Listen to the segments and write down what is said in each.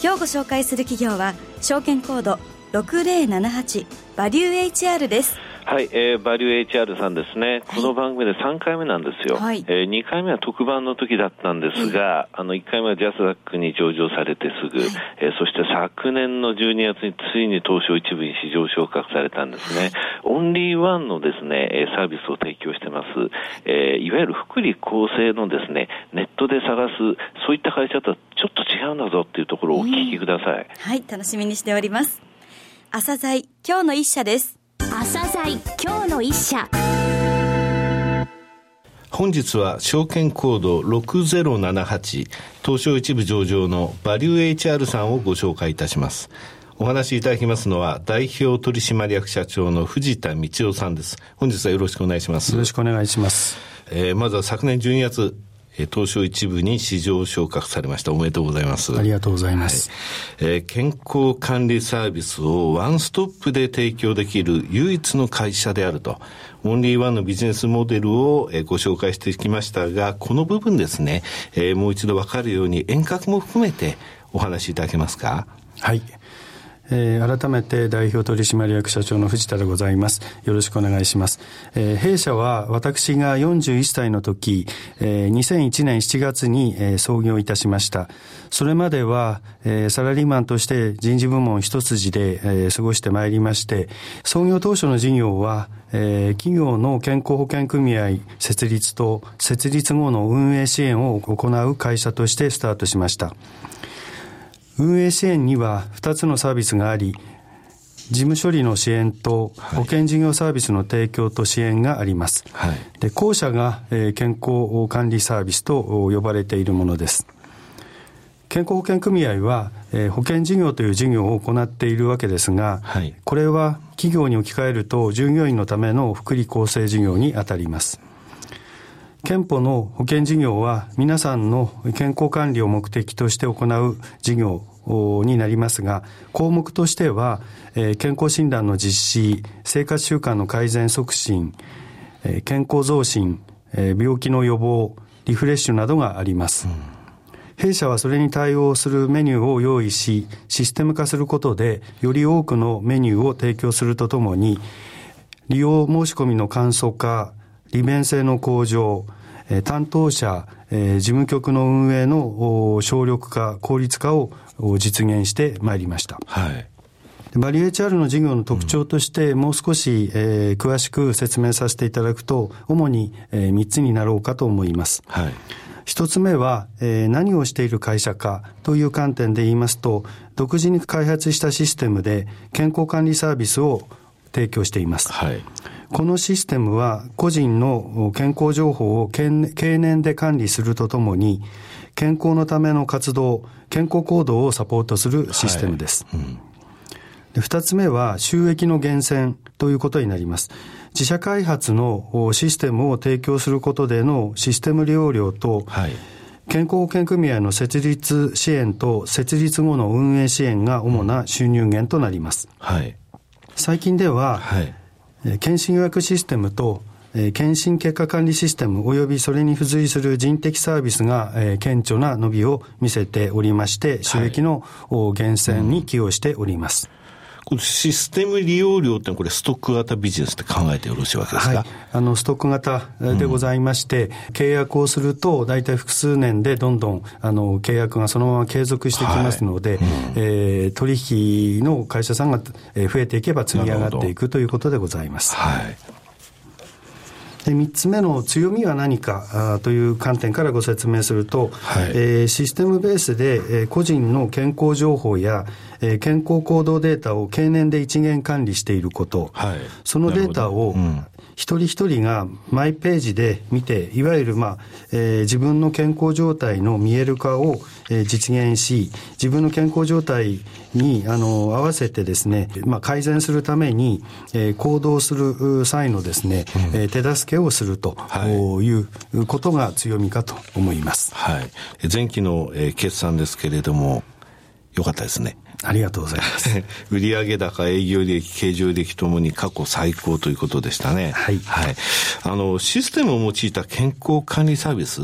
今日ご紹介する企業は証券コード6078バリュー HR です。はい、えー、バリュー HR さんですね、この番組で3回目なんですよ、はい、えー、2回目は特番の時だったんですが、はい、あの1回目はジャスダックに上場されてすぐ、はい、えー、そして昨年の12月についに東証一部に市場昇格されたんですね、オンリーワンのですねサービスを提供してます、えー、いわゆる福利厚生のですねネットで探す、そういった会社とはちょっと違うんだぞっていうところをお聞きください。はい、楽しみにしております。朝鮮今日の一社です。朝鮮今日の一社本日は証券コード6078東証一部上場のバリュー HR さんをご紹介いたしますお話しいただきますのは代表取締役社長の藤田道夫さんです本日はよろしくお願いしますよろしくお願いします、えー、まずは昨年12月東証一部に市場昇格されました。おめでとうございます。ありがとうございます。はい、えー、健康管理サービスをワンストップで提供できる唯一の会社であると。オンリーワンのビジネスモデルをご紹介してきましたが、この部分ですね、えー、もう一度わかるように遠隔も含めてお話しいただけますか？はい。えー、改めて代表取締役社長の藤田でございます。よろしくお願いします。えー、弊社は私が41歳の時、えー、2001年7月に、えー、創業いたしました。それまでは、えー、サラリーマンとして人事部門一筋で、えー、過ごしてまいりまして、創業当初の事業は、えー、企業の健康保険組合設立と設立後の運営支援を行う会社としてスタートしました。運営支援には2つのサービスがあり、事務処理の支援と保険事業サービスの提供と支援があります。はい、で後者が、えー、健康管理サービスと呼ばれているものです。健康保険組合は、えー、保険事業という事業を行っているわけですが、はい、これは企業に置き換えると従業員のための福利厚生事業にあたります。憲法の保険事業は皆さんの健康管理を目的として行う事業になりますが、項目としては、健康診断の実施、生活習慣の改善促進、健康増進、病気の予防、リフレッシュなどがあります。うん、弊社はそれに対応するメニューを用意し、システム化することで、より多くのメニューを提供するとともに、利用申し込みの簡素化、利便性の向上、担当者、事務局の運営の省力化、効率化を実現してまいりました。はい。バリュー HR の事業の特徴として、もう少し、えー、詳しく説明させていただくと、主に、えー、3つになろうかと思います。はい。一つ目は、えー、何をしている会社かという観点で言いますと、独自に開発したシステムで健康管理サービスを提供しています。はい。このシステムは個人の健康情報を経年で管理するとともに、健康のための活動、健康行動をサポートするシステムです。はいうん二つ目は収益の源泉ということになります。自社開発のシステムを提供することでのシステム利用料と、はい、健康保険組合の設立支援と設立後の運営支援が主な収入源となります。はい、最近では、はい、検診予約システムと検診結果管理システム及びそれに付随する人的サービスが顕著な伸びを見せておりまして、収益の源泉に寄与しております。はいうんこのシステム利用料ってこれストック型ビジネスって考えてよろしいわけですか、はい、あの、ストック型でございまして、うん、契約をすると、大体複数年でどんどん、あの、契約がそのまま継続してきますので、はい。うん、えー、取引の会社さんが増えていけば積み上がっていくということでございます。はい。で3つ目の強みは何かあという観点からご説明すると、はい、えー、システムベースで、えー、個人の健康情報や、えー、健康行動データを経年で一元管理していること、はい、そのデータを、一人一人がマイページで見て、いわゆる、まあえー、自分の健康状態の見える化を、えー、実現し、自分の健康状態にあの合わせてですね、まあ、改善するために、えー、行動する際のですね、うん、えー、手助けをするということが強みかと思います。はい。前期の、えー、決算ですけれども、よかったですね。ありがとうございます。売上高、営業利益、経常利益ともに過去最高ということでしたね。はい。はい。あの、システムを用いた健康管理サービス、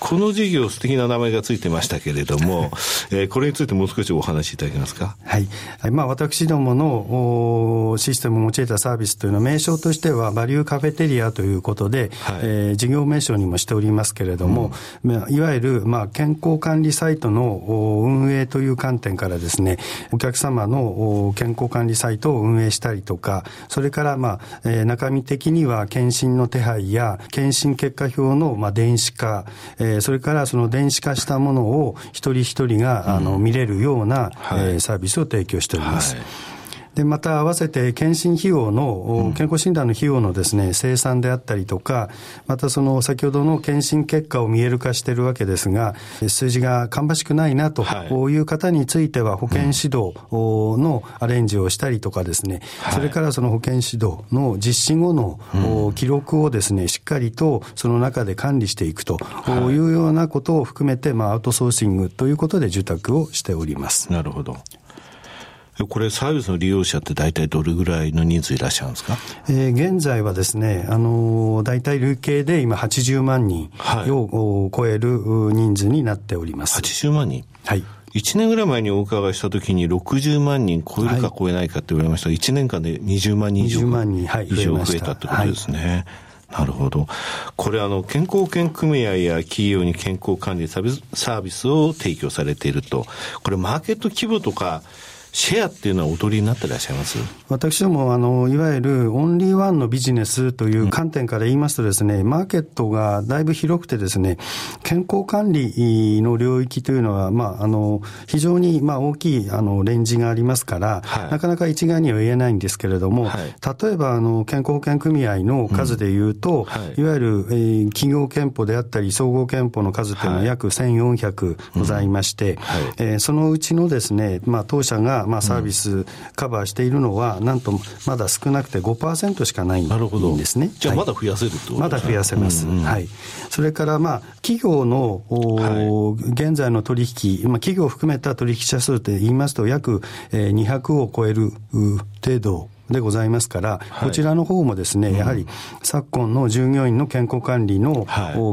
この事業、素敵な名前がついてましたけれども、えー、これについてもう少しお話しいただけますか？はい。まあ、私どものシステムを用いたサービスというのは、名称としては、バリューカフェテリアということで、はい、えー、事業名称にもしておりますけれども、うん、いわゆる、まあ、健康管理サイトの運営という観点からですね、お客様の健康管理サイトを運営したりとか、それから、まあ、えー、中身的には、検診の手配や、検診結果表の、まあ、電子化、えーえー、それからその電子化したものを一人一人が、あの見れるような、はい、えー、サービスを提供しております。はいで、また合わせて検診費用の、健康診断の費用のですね、生産であったりとか、またその先ほどの検診結果を見える化しているわけですが、数字が芳しくないなとい。う方については、保健指導のアレンジをしたりとかですね、それからその保健指導の実施後の記録をですね、しっかりとその中で管理していくというようなことを含めて、まあ、アウトソーシングということで受託をしております。なるほど。これ、サービスの利用者って大体どれぐらいの人数いらっしゃるんですか、えー、現在はですね、あのー、大体累計で今80万人を超える人数になっております。80万人？はい。1年ぐらい前にお伺いしたときに60万人超えるか超えないかって言われましたが、はい、1年間で20万人以上万人、はい、以上増えたってことですね。なるほど。これあの、健康保険組合や企業に健康管理サービスを提供されていると、これマーケット規模とか、シェアっていうのはお取りになってらっしゃいます？私どもあの、いわゆるオンリーワンのビジネスという観点から言いますとですね、うん、マーケットがだいぶ広くてですね、健康管理の領域というのは、まあ、あの、非常にまあ大きいあのレンジがありますから、はい、なかなか一概には言えないんですけれども、はい、例えばあの健康保険組合の数でいうと、うんはい、いわゆる、えー、企業憲法であったり、総合憲法の数というのは約1400ございまして、はい、えー、そのうちのですね、まあ、当社がまあ、サービスカバーしているのは、なんとまだ少なくて5%しかないんですね。じゃあまだ増やせるとまだ増やせます。うんうん、はい。それからまあ、企業の、はい、現在の取引、まあ、企業を含めた取引者数って言いますと、約200を超える程度でございますから、はい、こちらの方もですね、やはり昨今の従業員の健康管理の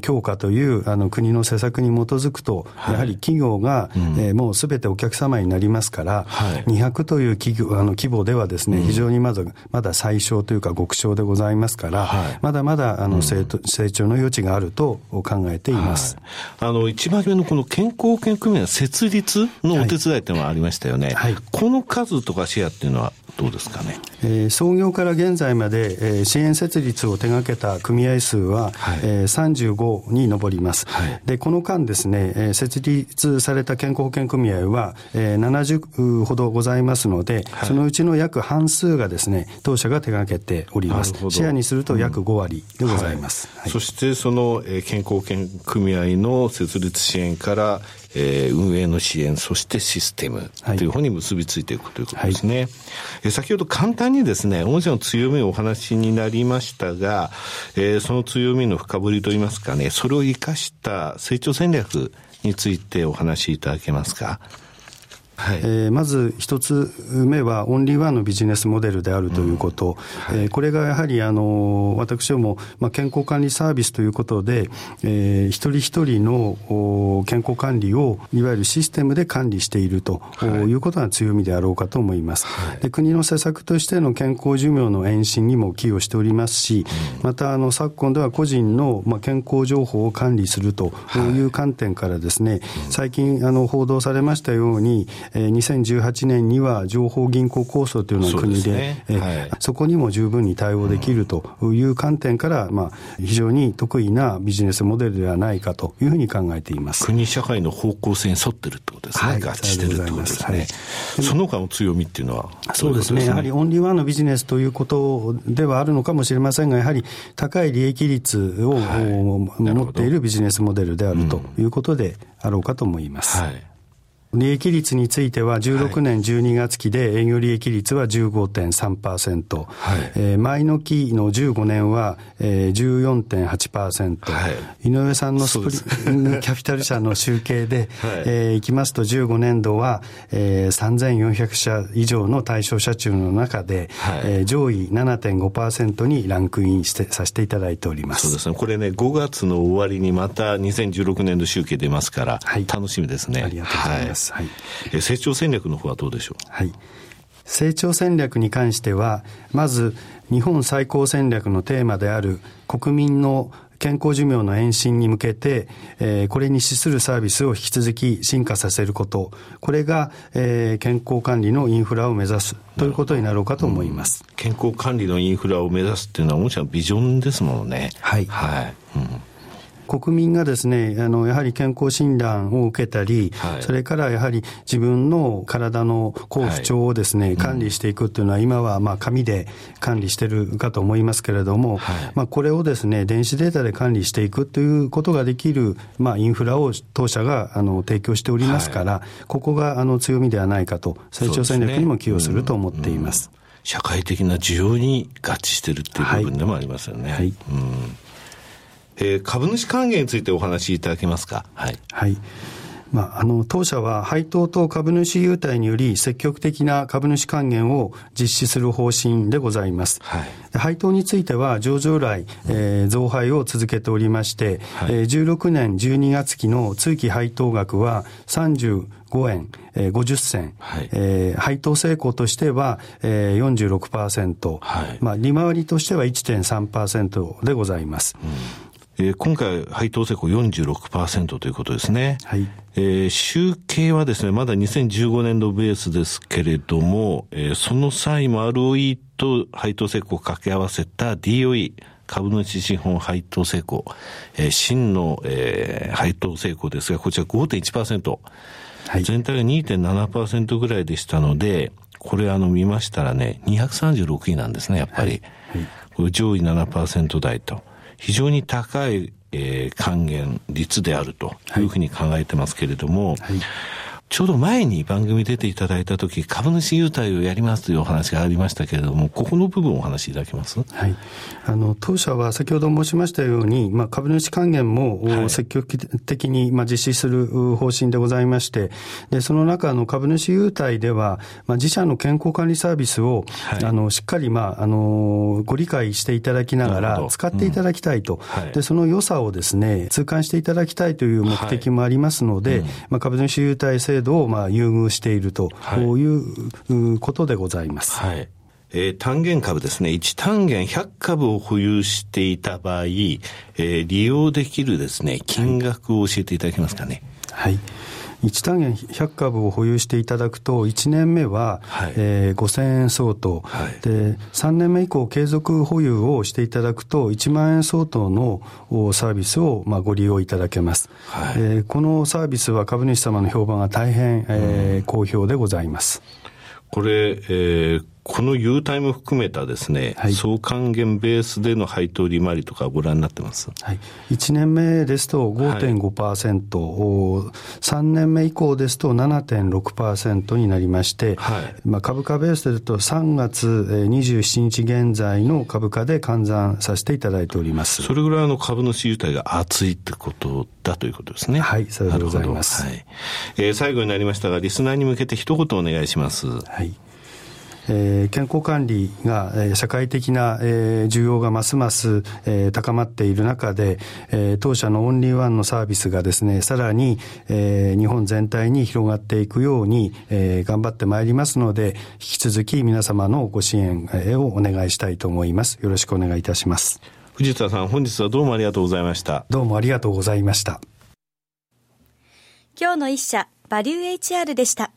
強化というあの国の施策に基づくと、やはり企業が、えもうすべてお客様になりますから、はい、200という企業あの規模ではですね、非常にまずまだ最小というか極小でございますから、まだまだあの成成長の余地があると考えています。あの一番上のこの健康保険組合設立のお手伝いっていうのはありましたよね。はい、この数とかシェアっていうのはどうですかね？えー、創業から現在まで、えー、支援設立を手掛けた組合数は、はい。えー、35に上ります、はい、でこの間ですね、えー、設立された健康保険組合は、えー、70ほどございますので、はい、そのうちの約半数がですね当社が手掛けております。シェアにすると約5割でございます、うんはい、そしてその、えー、健康保険組合の設立支援からえー、運営の支援、そしてシステムという方に結びついていくということですね。はい、え先ほど簡単にですね、御社の強みをお話になりましたが、えー、その強みの深掘りといいますかね、それを生かした成長戦略についてお話しいただけますか？はい、えー、まず一つ目は、オンリーワンのビジネスモデルであるということ、うん。はい、えー、これがやはりあの私ども、まあ、健康管理サービスということで、えー、一人一人の健康管理をいわゆるシステムで管理していると、はい、いうことが強みであろうかと思います、はい、で。国の施策としての健康寿命の延伸にも寄与しておりますし、うん、またあの昨今では個人の、まあ、健康情報を管理するという観点からですね、最近あの報道されましたように、えー、2018年には情報銀行構想というのが国で、ねえーはい、そこにも十分に対応できるという観点から、まあ、非常に得意なビジネスモデルではないかというふうに考えています。国社会の方向性に沿ってるってことですね。はい、合致してるってことですね。はい、その他の強みっていうのはそうですね。やはりオンリーワンのビジネスということではあるのかもしれませんが、やはり高い利益率を、はい、持っているビジネスモデルであるということであろうかと思います。はい利益率については、16年12月期で営業利益率は15.3%、はい。えー、前の期の15年は、えー、14.8%、はい、井上さんのスプリング キャピタル社の集計で、はい。えー、いきますと、15年度は、えー、3400社以上の対象社中の中で、はい。えー、上位7.5%にランクインしてさせていただいております。そうですね、これね、5月の終わりにまた2016年度集計出ますから、はい、楽しみですね。ありがとうございます。はい、え成長戦略の方はどうでしょう？はい。成長戦略に関しては、まず日本最高戦略のテーマである国民の健康寿命の延伸に向けて、えー、これに資するサービスを引き続き進化させること、これが、えー、健康管理のインフラを目指すということになろうかと思います。うん、健康管理のインフラを目指すっていうのはもちろんビジョンですもんね。はい。はい。うん国民がですね、あの、やはり健康診断を受けたり、はい、それからやはり自分の体の好不調をですね、はい、管理していくっていうのは、今はまあ紙で管理してるかと思いますけれども、はい、まあこれをですね、電子データで管理していくということができる、まあインフラを当社があの提供しておりますから、ここがあの強みではないかと、成長戦略にも寄与すると思っています。社会的な需要に合致してるっていう部分でもありますよね。はい、うんえー、株主還元についてお話しいただけますか？はい。はい。まあ、あの、当社は配当と株主優待により積極的な株主還元を実施する方針でございます。はい、配当については上場来、えー、増配を続けておりまして、はい、えー、16年12月期の通期配当額は35円、えー、50銭、はいえー、配当成功としては、えー、46%、はいまあ、利回りとしては1.3%でございます。うんえー、今回配当成功46%ということですね。はい。えー、集計はですね、まだ2015年度ベースですけれども、えー、その際も ROE と配当成功を掛け合わせた DOE、株主資本配当成功、えー、真の、えー、配当成功ですが、こちら5.1%。はい、全体が2.7%ぐらいでしたので、これあの見ましたらね、236位なんですね、やっぱり。はいはい、上位7%台と。非常に高い、えー、還元率であるというふうに考えてますけれども、はい。はい。ちょうど前に番組出ていただいたとき、株主優待をやりますというお話がありましたけれども、ここの部分をお話しいただけます？はい。あの、当社は先ほど申しましたように、まあ、株主還元も積極的に、まあ、実施する方針でございまして、で、その中の株主優待では、まあ、自社の健康管理サービスを、はい、あの、しっかり、まあ、あの、ご理解していただきながら、使っていただきたいと、うん。はい、で、その良さをですね、痛感していただきたいという目的もありますので、はいうん、まあ、株主優待制度度をまあ優遇しているということでございます。はいえー、単元株ですね。1単元100株を保有していた場合、えー、利用できるですね、金額を教えていただけますかね。はい。1単元100株を保有していただくと、1年目は、はい、えー、5000円相当、はい、で、3年目以降継続保有をしていただくと、1万円相当のサービスを、まあ、ご利用いただけます、はい、えー、このサービスは株主様の評判が大変、えー、好評でございます。これ、えー、このタイム含めたですね、はい、総還元ベースでの配当利回りとかご覧になってます、はい、1年目ですと5.5%、はい、3年目以降ですと7.6%になりまして、はい、まあ、株価ベースでいうと3月27日現在の株価で換算させていただいております。それぐらいの株主優待が厚いってことだということですね。はいそれでございます、はい。えー、最後になりましたがリスナーに向けて一言お願いします。はいえー、健康管理が、えー、社会的な、えー、需要がますます、えー、高まっている中で、えー、当社のオンリーワンのサービスがですね、さらに、えー、日本全体に広がっていくように、えー、頑張ってまいりますので、引き続き皆様のご支援をお願いしたいと思います。よろしくお願いいたします。藤田さん、本日はどうもありがとうございました。どうもありがとうございました。今日の一社、バリュー HR でした。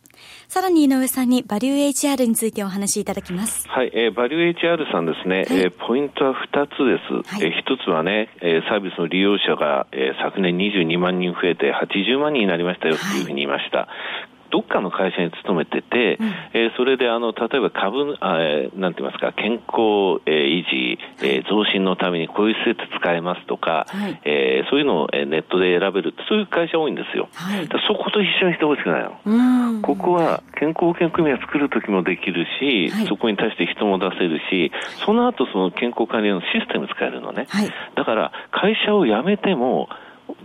さらに井上さんにバリュー HR についてお話しいただきます。はい、えー、バリュー HR さんですね、はい、えー、ポイントは2つです。はい、えー、1つはね、えー、サービスの利用者が、えー、昨年22万人増えて80万人になりましたよというふうに言いました。はいどっかの会社に勤めてて、うん、えー、それであの例えば株あ、えー、なんて言いますか、健康、えー、維持、えー、増進のためにこういう施設使えますとか、はい、えー、そういうのをネットで選べる、そういう会社多いんですよ。はい、そこと一緒にしてほしくないの。ここは健康保険組合作るときもできるし、はい、そこに対して人も出せるし、その後その健康管理のシステム使えるのね。だから会社を辞めても、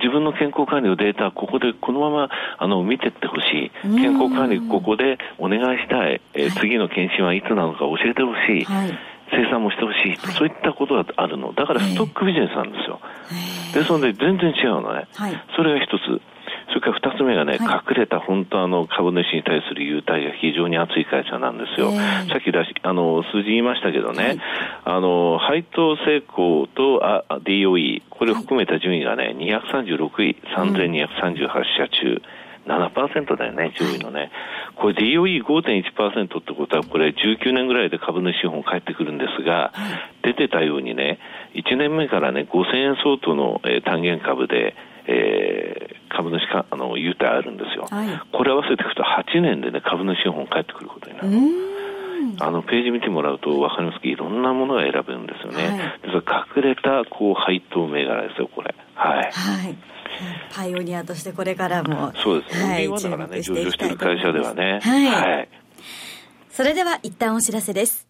自分の健康管理のデータ、ここでこのままあの見てってほしい、健康管理、ここでお願いしたい、えー、次の検診はいつなのか教えてほしい。はい生産もしてほしい、はい、そういったことがあるの。だからストックビジネスなんですよ。ですので全然違うのね。はい、それが一つ。それから二つ目がね、はい、隠れた本当あの株主に対する優待が非常に熱い会社なんですよ。さっき出し、あの、数字言いましたけどね、はい、あの、配当成功とあ DOE、これを含めた順位がね、236位、3238社中、7%だよね、上位のね。これ DOE5.1% ってことは、これ19年ぐらいで株主資本返ってくるんですが、出てたようにね、1年目からね、5000円相当の、えー、単元株で、えー、株主かあの優待あるんですよ、はい、これ合わせていくと8年でね株主資本返ってくることになる。あのページ見てもらうと分かりますけどいろんなものが選べるんですよね、はい、隠れたこう配当銘柄ですよこれ。はい、はい。パイオニアとしてこれからもそうです。ね、はい、だからね上場している会社ではね。はい、はい、それでは一旦お知らせです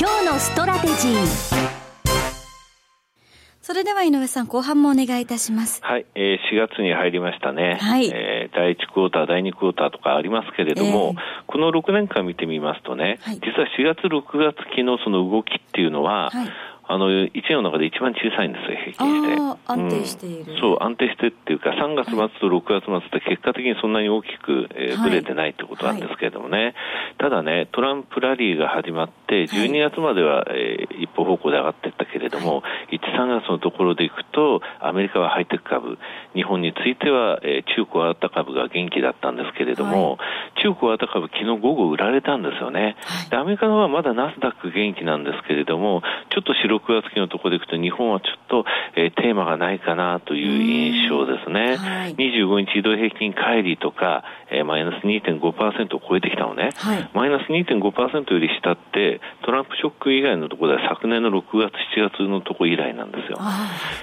今日のストラテジーそれでは井上さん、後半もお願いいたします。はい、えー、4月に入りましたね。はい。えー、第1クォーター、第2クォーターとかありますけれども、えー、この6年間見てみますとね、はい、実は4月、6月期のその動きっていうのは、はいあの、1年の中で一番小さいんですよ、平均して。安定している、うん、そう、安定してっていうか、3月末と6月末って結果的にそんなに大きく、えー、ぶれてないってことなんですけれどもね。はい、ただね、トランプラリーが始まって、12月までは、えー、一歩方向で上がっていったけれども、はい、1、3月のところでいくと、アメリカはハイテク株、日本については、えー、中古新た株が元気だったんですけれども、はい、中古新た株昨日午後売られたんですよね。でアメリカのはまだナスダック元気なんですけれども、ちょっと白6月期のところでいくと、日本はちょっと、えー、テーマがないかなという印象ですね。はい、25日移動平均乖離とか、えー、マイナス2.5%を超えてきたのね。はい、マイナス2.5%より下って、トランプショック以外のところでは昨年の6月、7月のところ以来なんですよ。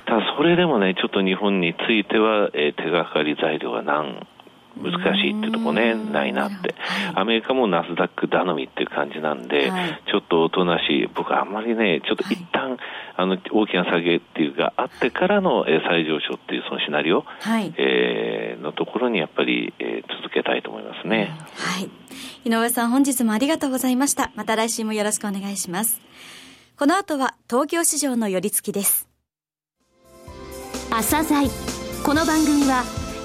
ただそれでもね、ちょっと日本については、えー、手がかり材料が何難しいっていうとこね、ないなって。アメリカもナスダック頼みっていう感じなんで、はい、ちょっとおとなしい。僕あんまりね、ちょっと一旦、はい、あの、大きな下げっていうか、あってからの、え再上昇っていうそのシナリオ、はい、えー、のところにやっぱり、えー、続けたいと思いますね。はい。井上さん本日もありがとうございました。また来週もよろしくお願いします。この後は東京市場の寄り付きです。朝鮮この番組は